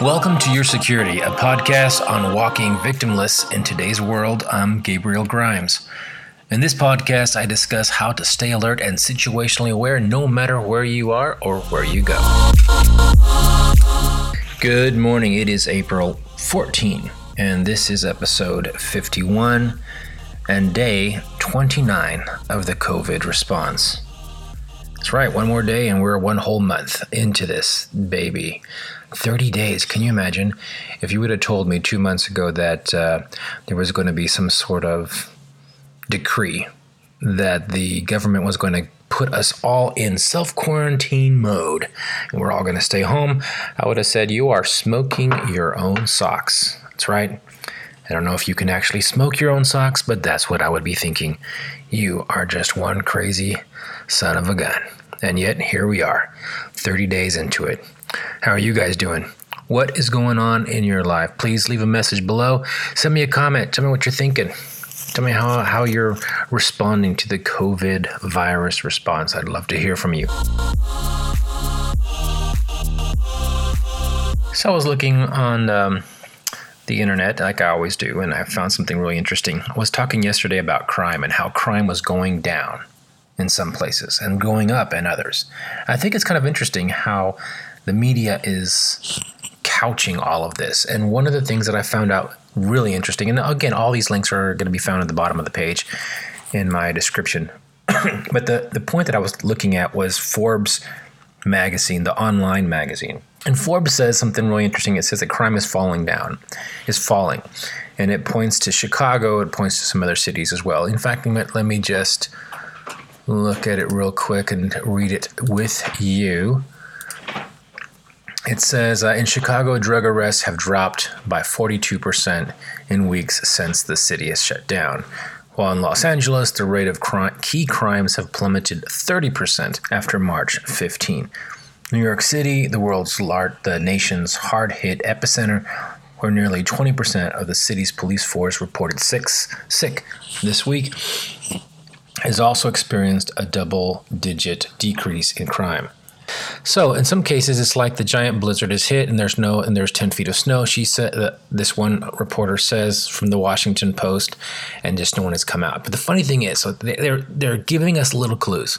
Welcome to Your Security, a podcast on walking victimless in today's world. I'm Gabriel Grimes. In this podcast, I discuss how to stay alert and situationally aware no matter where you are or where you go. Good morning. It is April 14, and this is episode 51 and day 29 of the COVID response. That's right, one more day, and we're one whole month into this baby. 30 days. Can you imagine if you would have told me two months ago that uh, there was going to be some sort of decree that the government was going to put us all in self quarantine mode and we're all going to stay home? I would have said, You are smoking your own socks. That's right. I don't know if you can actually smoke your own socks, but that's what I would be thinking. You are just one crazy son of a gun. And yet, here we are, 30 days into it. How are you guys doing? What is going on in your life? Please leave a message below. Send me a comment. Tell me what you're thinking. Tell me how, how you're responding to the COVID virus response. I'd love to hear from you. So I was looking on um, the internet, like I always do, and I found something really interesting. I was talking yesterday about crime and how crime was going down in some places and going up in others. I think it's kind of interesting how the media is couching all of this. And one of the things that I found out really interesting, and again, all these links are going to be found at the bottom of the page in my description. but the, the point that I was looking at was Forbes magazine, the online magazine. And Forbes says something really interesting. It says that crime is falling down, is falling. And it points to Chicago, it points to some other cities as well. In fact, let me just look at it real quick and read it with you. It says uh, in Chicago, drug arrests have dropped by 42% in weeks since the city has shut down. While in Los Angeles, the rate of crime, key crimes have plummeted 30% after March 15. New York City, the world's large, the nation's hard-hit epicenter, where nearly 20% of the city's police force reported sick, sick this week, has also experienced a double-digit decrease in crime. So in some cases, it's like the giant blizzard is hit, and there's no, and there's ten feet of snow. She said that this one reporter says from the Washington Post, and just no one has come out. But the funny thing is, so they're they're giving us little clues.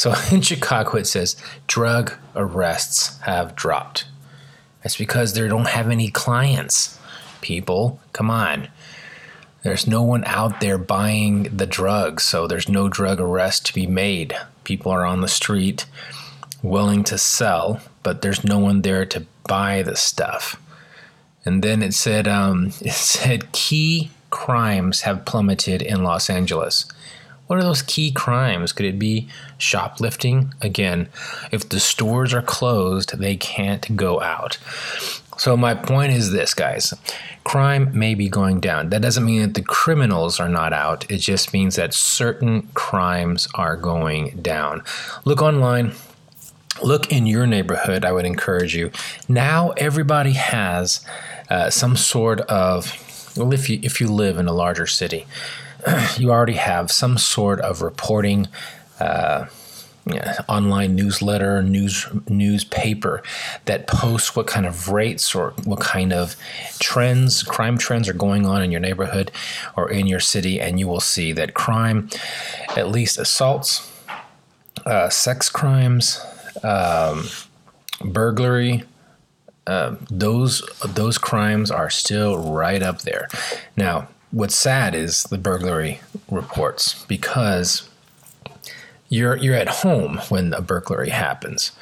So in Chicago, it says drug arrests have dropped. That's because they don't have any clients. People, come on. There's no one out there buying the drugs, so there's no drug arrest to be made. People are on the street willing to sell, but there's no one there to buy the stuff. And then it said um, it said key crimes have plummeted in Los Angeles. What are those key crimes? Could it be shoplifting? Again, if the stores are closed, they can't go out. So, my point is this, guys crime may be going down. That doesn't mean that the criminals are not out, it just means that certain crimes are going down. Look online, look in your neighborhood, I would encourage you. Now everybody has uh, some sort of, well, if you, if you live in a larger city, you already have some sort of reporting. Uh, online newsletter, news newspaper that posts what kind of rates or what kind of trends, crime trends are going on in your neighborhood or in your city, and you will see that crime, at least assaults, uh, sex crimes, um, burglary, uh, those those crimes are still right up there. Now, what's sad is the burglary reports because you're you're at home when a burglary happens,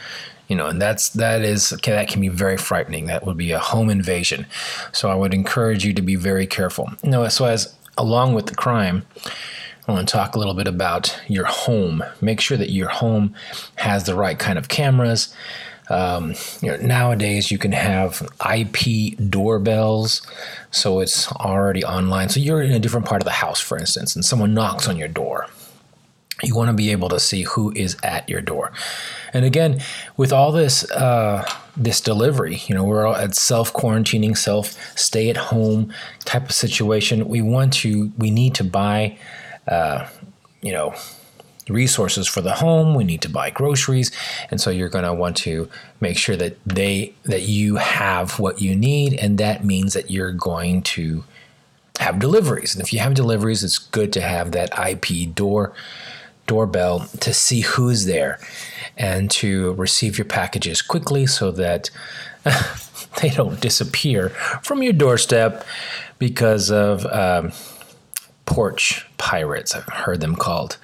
you know, and that's that is that can be very frightening. That would be a home invasion. So I would encourage you to be very careful. You know, so as along with the crime, I want to talk a little bit about your home. Make sure that your home has the right kind of cameras. Um, you know, nowadays you can have IP doorbells, so it's already online. So you're in a different part of the house, for instance, and someone knocks on your door. You want to be able to see who is at your door. And again, with all this uh, this delivery. You know, we're all at self quarantining, self stay at home type of situation. We want to, we need to buy, uh, you know, resources for the home. We need to buy groceries, and so you're going to want to make sure that they that you have what you need, and that means that you're going to have deliveries. And if you have deliveries, it's good to have that IP door doorbell to see who's there and to receive your packages quickly so that they don't disappear from your doorstep because of um, porch pirates. I've heard them called.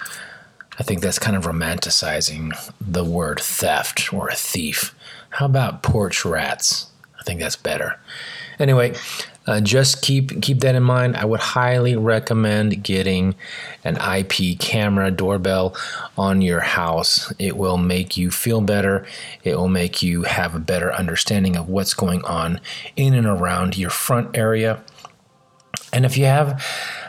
I think that's kind of romanticizing the word theft or a thief. How about porch rats? I think that's better. Anyway, uh, just keep keep that in mind. I would highly recommend getting an IP camera doorbell on your house. It will make you feel better. It will make you have a better understanding of what's going on in and around your front area. And if you have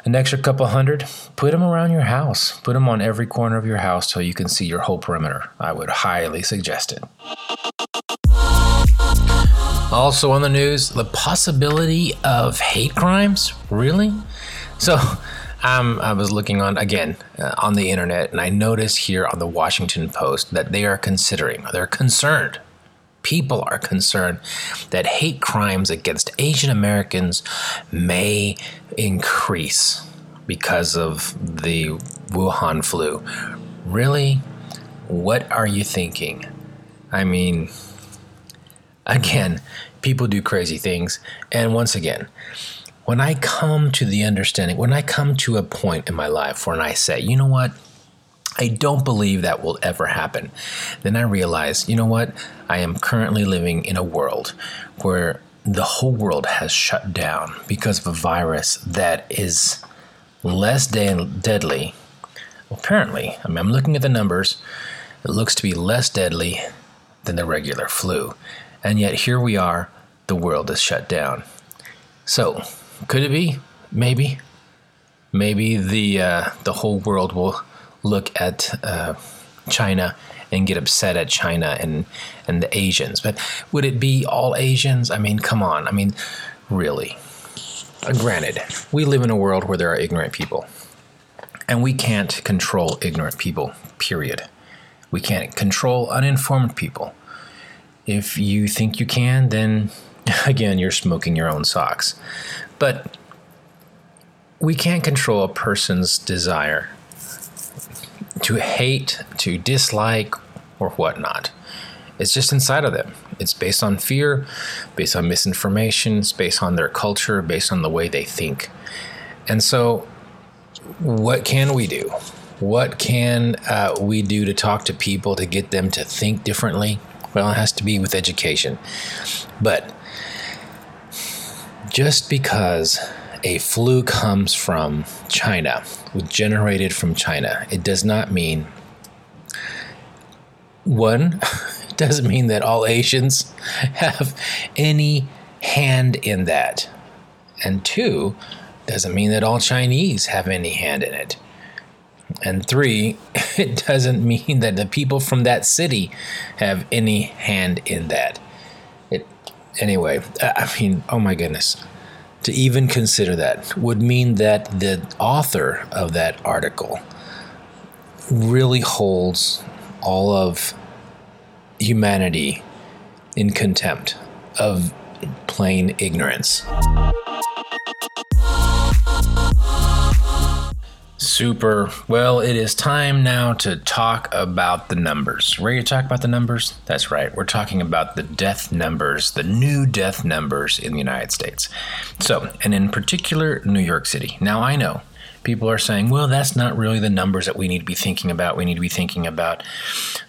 an extra couple hundred, put them around your house. Put them on every corner of your house so you can see your whole perimeter. I would highly suggest it. Also on the news, the possibility of hate crimes. Really? So, um, I was looking on again uh, on the internet, and I noticed here on the Washington Post that they are considering, they're concerned. People are concerned that hate crimes against Asian Americans may increase because of the Wuhan flu. Really? What are you thinking? I mean, again, people do crazy things. And once again, when I come to the understanding, when I come to a point in my life when I say, you know what, I don't believe that will ever happen, then I realize, you know what, I am currently living in a world where the whole world has shut down because of a virus that is less de- deadly. Apparently, I mean, I'm looking at the numbers, it looks to be less deadly than the regular flu. And yet here we are, the world is shut down. So, could it be? Maybe. Maybe the uh, the whole world will look at uh, China and get upset at China and and the Asians. But would it be all Asians? I mean, come on. I mean, really. Uh, granted, we live in a world where there are ignorant people, and we can't control ignorant people. Period. We can't control uninformed people. If you think you can, then again, you're smoking your own socks. But we can't control a person's desire to hate, to dislike, or whatnot. It's just inside of them. It's based on fear, based on misinformation, it's based on their culture, based on the way they think. And so, what can we do? What can uh, we do to talk to people to get them to think differently? Well, it has to be with education. But just because a flu comes from China, generated from China, it does not mean one, it doesn't mean that all Asians have any hand in that. And two, doesn't mean that all Chinese have any hand in it. And three, it doesn't mean that the people from that city have any hand in that. It anyway, I mean, oh my goodness. To even consider that would mean that the author of that article really holds all of humanity in contempt of plain ignorance. Super. Well, it is time now to talk about the numbers. Ready to talk about the numbers? That's right. We're talking about the death numbers, the new death numbers in the United States. So, and in particular, New York City. Now, I know people are saying, well, that's not really the numbers that we need to be thinking about. We need to be thinking about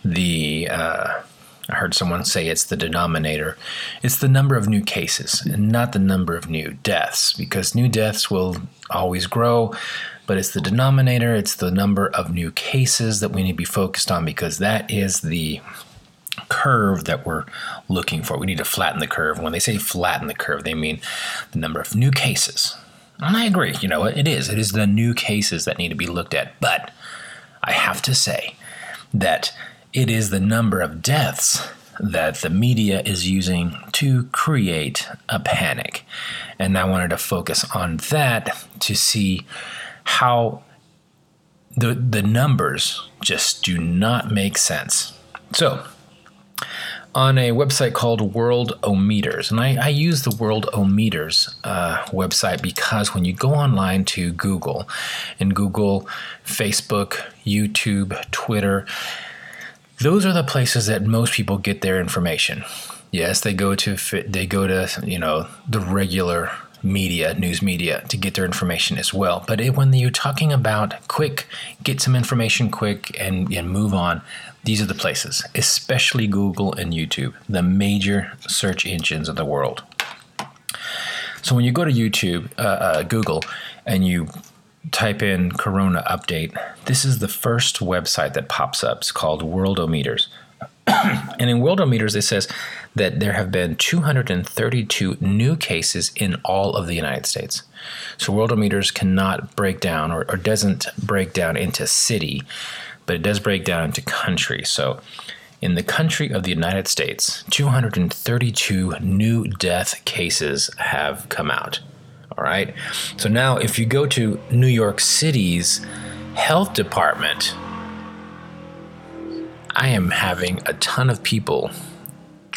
the. Uh, I heard someone say it's the denominator. It's the number of new cases and not the number of new deaths because new deaths will always grow but it's the denominator, it's the number of new cases that we need to be focused on because that is the curve that we're looking for. We need to flatten the curve. When they say flatten the curve, they mean the number of new cases. And I agree, you know, it is. It is the new cases that need to be looked at. But I have to say that it is the number of deaths that the media is using to create a panic. And I wanted to focus on that to see how the, the numbers just do not make sense. So, on a website called World Worldometers. And I, I use the World Worldometers uh, website because when you go online to Google, and Google, Facebook, YouTube, Twitter, those are the places that most people get their information. Yes, they go to they go to you know the regular media, news media, to get their information as well. But it, when you're talking about quick, get some information quick and, and move on, these are the places, especially Google and YouTube, the major search engines of the world. So when you go to YouTube, uh, uh, Google, and you type in Corona update, this is the first website that pops up. It's called Worldometers. and in Worldometers, it says that there have been 232 new cases in all of the United States. So Worldometers cannot break down or, or doesn't break down into city but it does break down into country. So, in the country of the United States, 232 new death cases have come out. All right. So now, if you go to New York City's health department, I am having a ton of people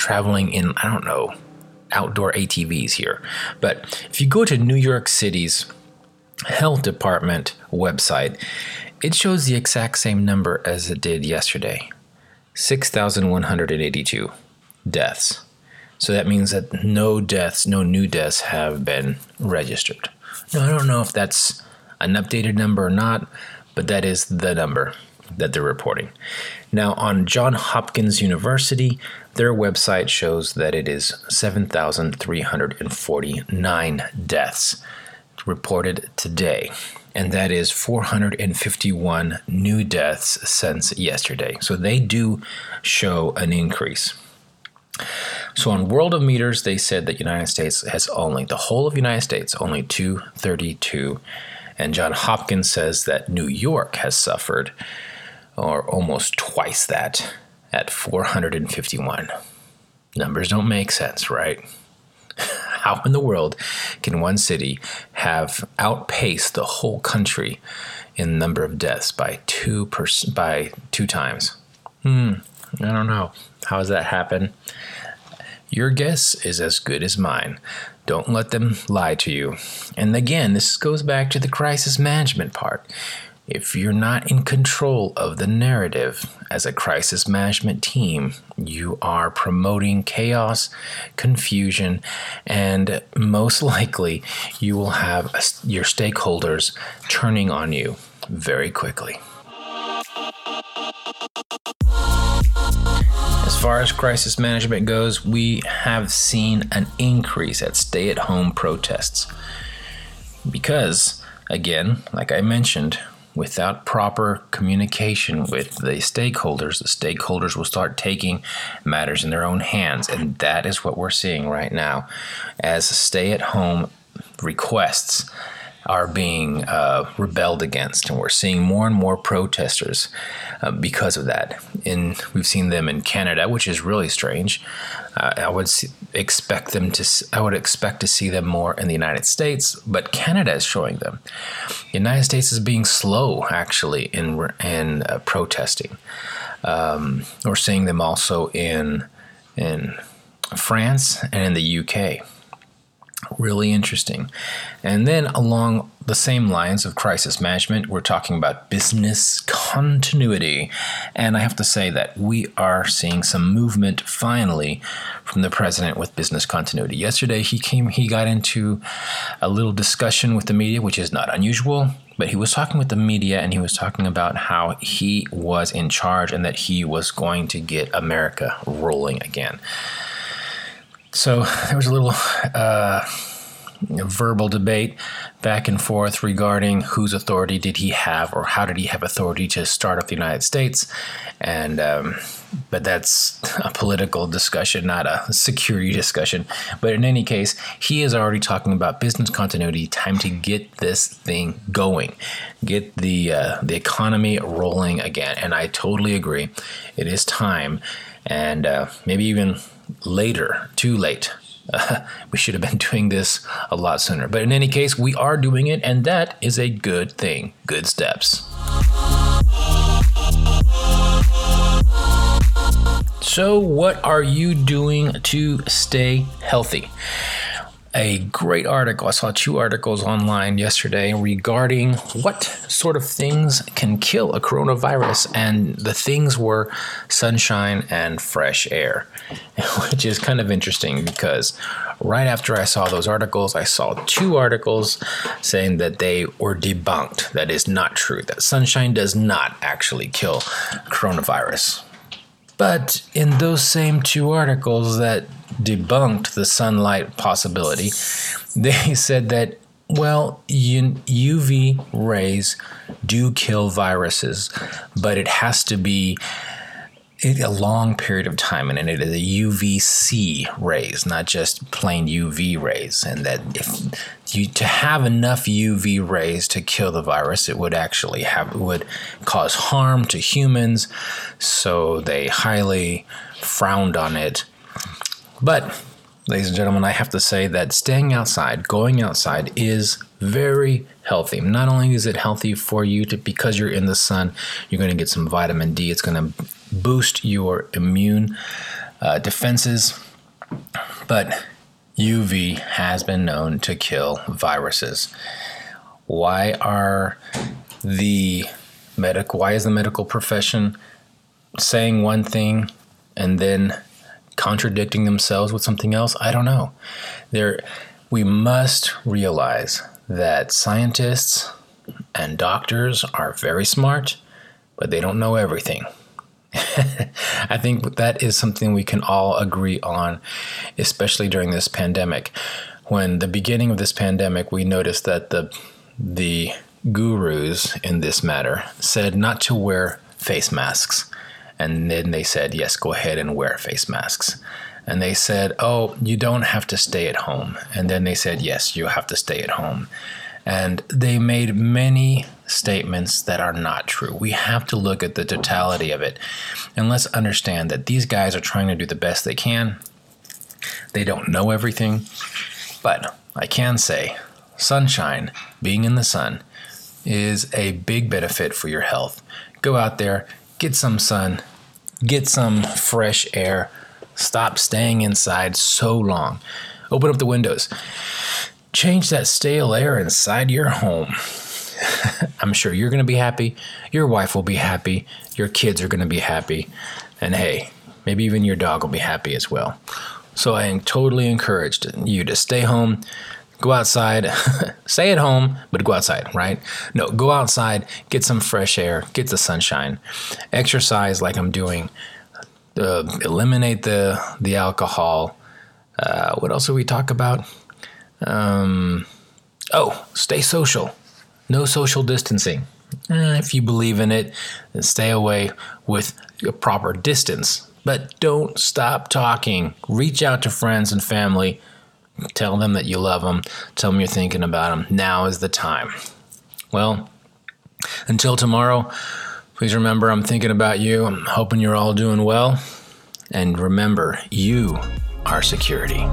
traveling in, I don't know, outdoor ATVs here. But if you go to New York City's health department website, it shows the exact same number as it did yesterday 6,182 deaths. So that means that no deaths, no new deaths have been registered. Now, I don't know if that's an updated number or not, but that is the number that they're reporting. Now, on John Hopkins University, their website shows that it is 7,349 deaths reported today and that is 451 new deaths since yesterday. So they do show an increase. So on Worldometers, they said that United States has only the whole of United States only 232, and John Hopkins says that New York has suffered, or almost twice that, at 451. Numbers don't make sense, right? how in the world can one city have outpaced the whole country in number of deaths by two pers- by two times? Hmm, I don't know. How does that happen? Your guess is as good as mine. Don't let them lie to you. And again, this goes back to the crisis management part. If you're not in control of the narrative as a crisis management team, you are promoting chaos, confusion, and most likely you will have your stakeholders turning on you very quickly. As far as crisis management goes, we have seen an increase at stay at home protests. Because, again, like I mentioned, without proper communication with the stakeholders, the stakeholders will start taking matters in their own hands. And that is what we're seeing right now as stay at home requests are being uh, rebelled against, and we're seeing more and more protesters uh, because of that. And we've seen them in Canada, which is really strange. Uh, I would expect them to. I would expect to see them more in the United States, but Canada is showing them. The United States is being slow, actually, in in uh, protesting. Um, we're seeing them also in in France and in the UK. Really interesting. And then along the same lines of crisis management, we're talking about business continuity. And I have to say that we are seeing some movement finally from the president with business continuity. Yesterday he came he got into a little discussion with the media, which is not unusual, but he was talking with the media and he was talking about how he was in charge and that he was going to get America rolling again. So there was a little uh, verbal debate back and forth regarding whose authority did he have or how did he have authority to start up the United States. And, um, but that's a political discussion, not a security discussion. But in any case, he is already talking about business continuity, time to get this thing going, get the, uh, the economy rolling again. And I totally agree. It is time and uh, maybe even later, too late. Uh, we should have been doing this a lot sooner. But in any case, we are doing it, and that is a good thing. Good steps. So, what are you doing to stay healthy? A great article. I saw two articles online yesterday regarding what sort of things can kill a coronavirus, and the things were sunshine and fresh air, which is kind of interesting because right after I saw those articles, I saw two articles saying that they were debunked. That is not true, that sunshine does not actually kill coronavirus. But in those same two articles that debunked the sunlight possibility, they said that, well, UV rays do kill viruses, but it has to be a long period of time, and it is a UVC rays, not just plain UV rays. And that if you to have enough UV rays to kill the virus, it would actually have would cause harm to humans. So they highly frowned on it. But, ladies and gentlemen, I have to say that staying outside, going outside, is very healthy. Not only is it healthy for you to because you're in the sun, you're going to get some vitamin D. It's going to boost your immune uh, defenses, but UV has been known to kill viruses. Why are the medic? why is the medical profession saying one thing and then contradicting themselves with something else? I don't know. There we must realize that scientists and doctors are very smart, but they don't know everything. I think that is something we can all agree on, especially during this pandemic. When the beginning of this pandemic, we noticed that the the gurus in this matter said not to wear face masks. And then they said, yes, go ahead and wear face masks. And they said, oh, you don't have to stay at home. And then they said, yes, you have to stay at home. And they made many statements that are not true. We have to look at the totality of it. And let's understand that these guys are trying to do the best they can. They don't know everything. But I can say sunshine, being in the sun, is a big benefit for your health. Go out there, get some sun, get some fresh air, stop staying inside so long. Open up the windows. Change that stale air inside your home. I'm sure you're going to be happy. Your wife will be happy. Your kids are going to be happy. And hey, maybe even your dog will be happy as well. So I totally encouraged you to stay home, go outside, stay at home, but go outside, right? No, go outside, get some fresh air, get the sunshine, exercise like I'm doing, uh, eliminate the the alcohol. Uh, what else did we talk about? Um, oh, stay social. No social distancing. Eh, if you believe in it, stay away with a proper distance. But don't stop talking. Reach out to friends and family. Tell them that you love them. Tell them you're thinking about them. Now is the time. Well, until tomorrow, please remember I'm thinking about you. I'm hoping you're all doing well. And remember, you are security.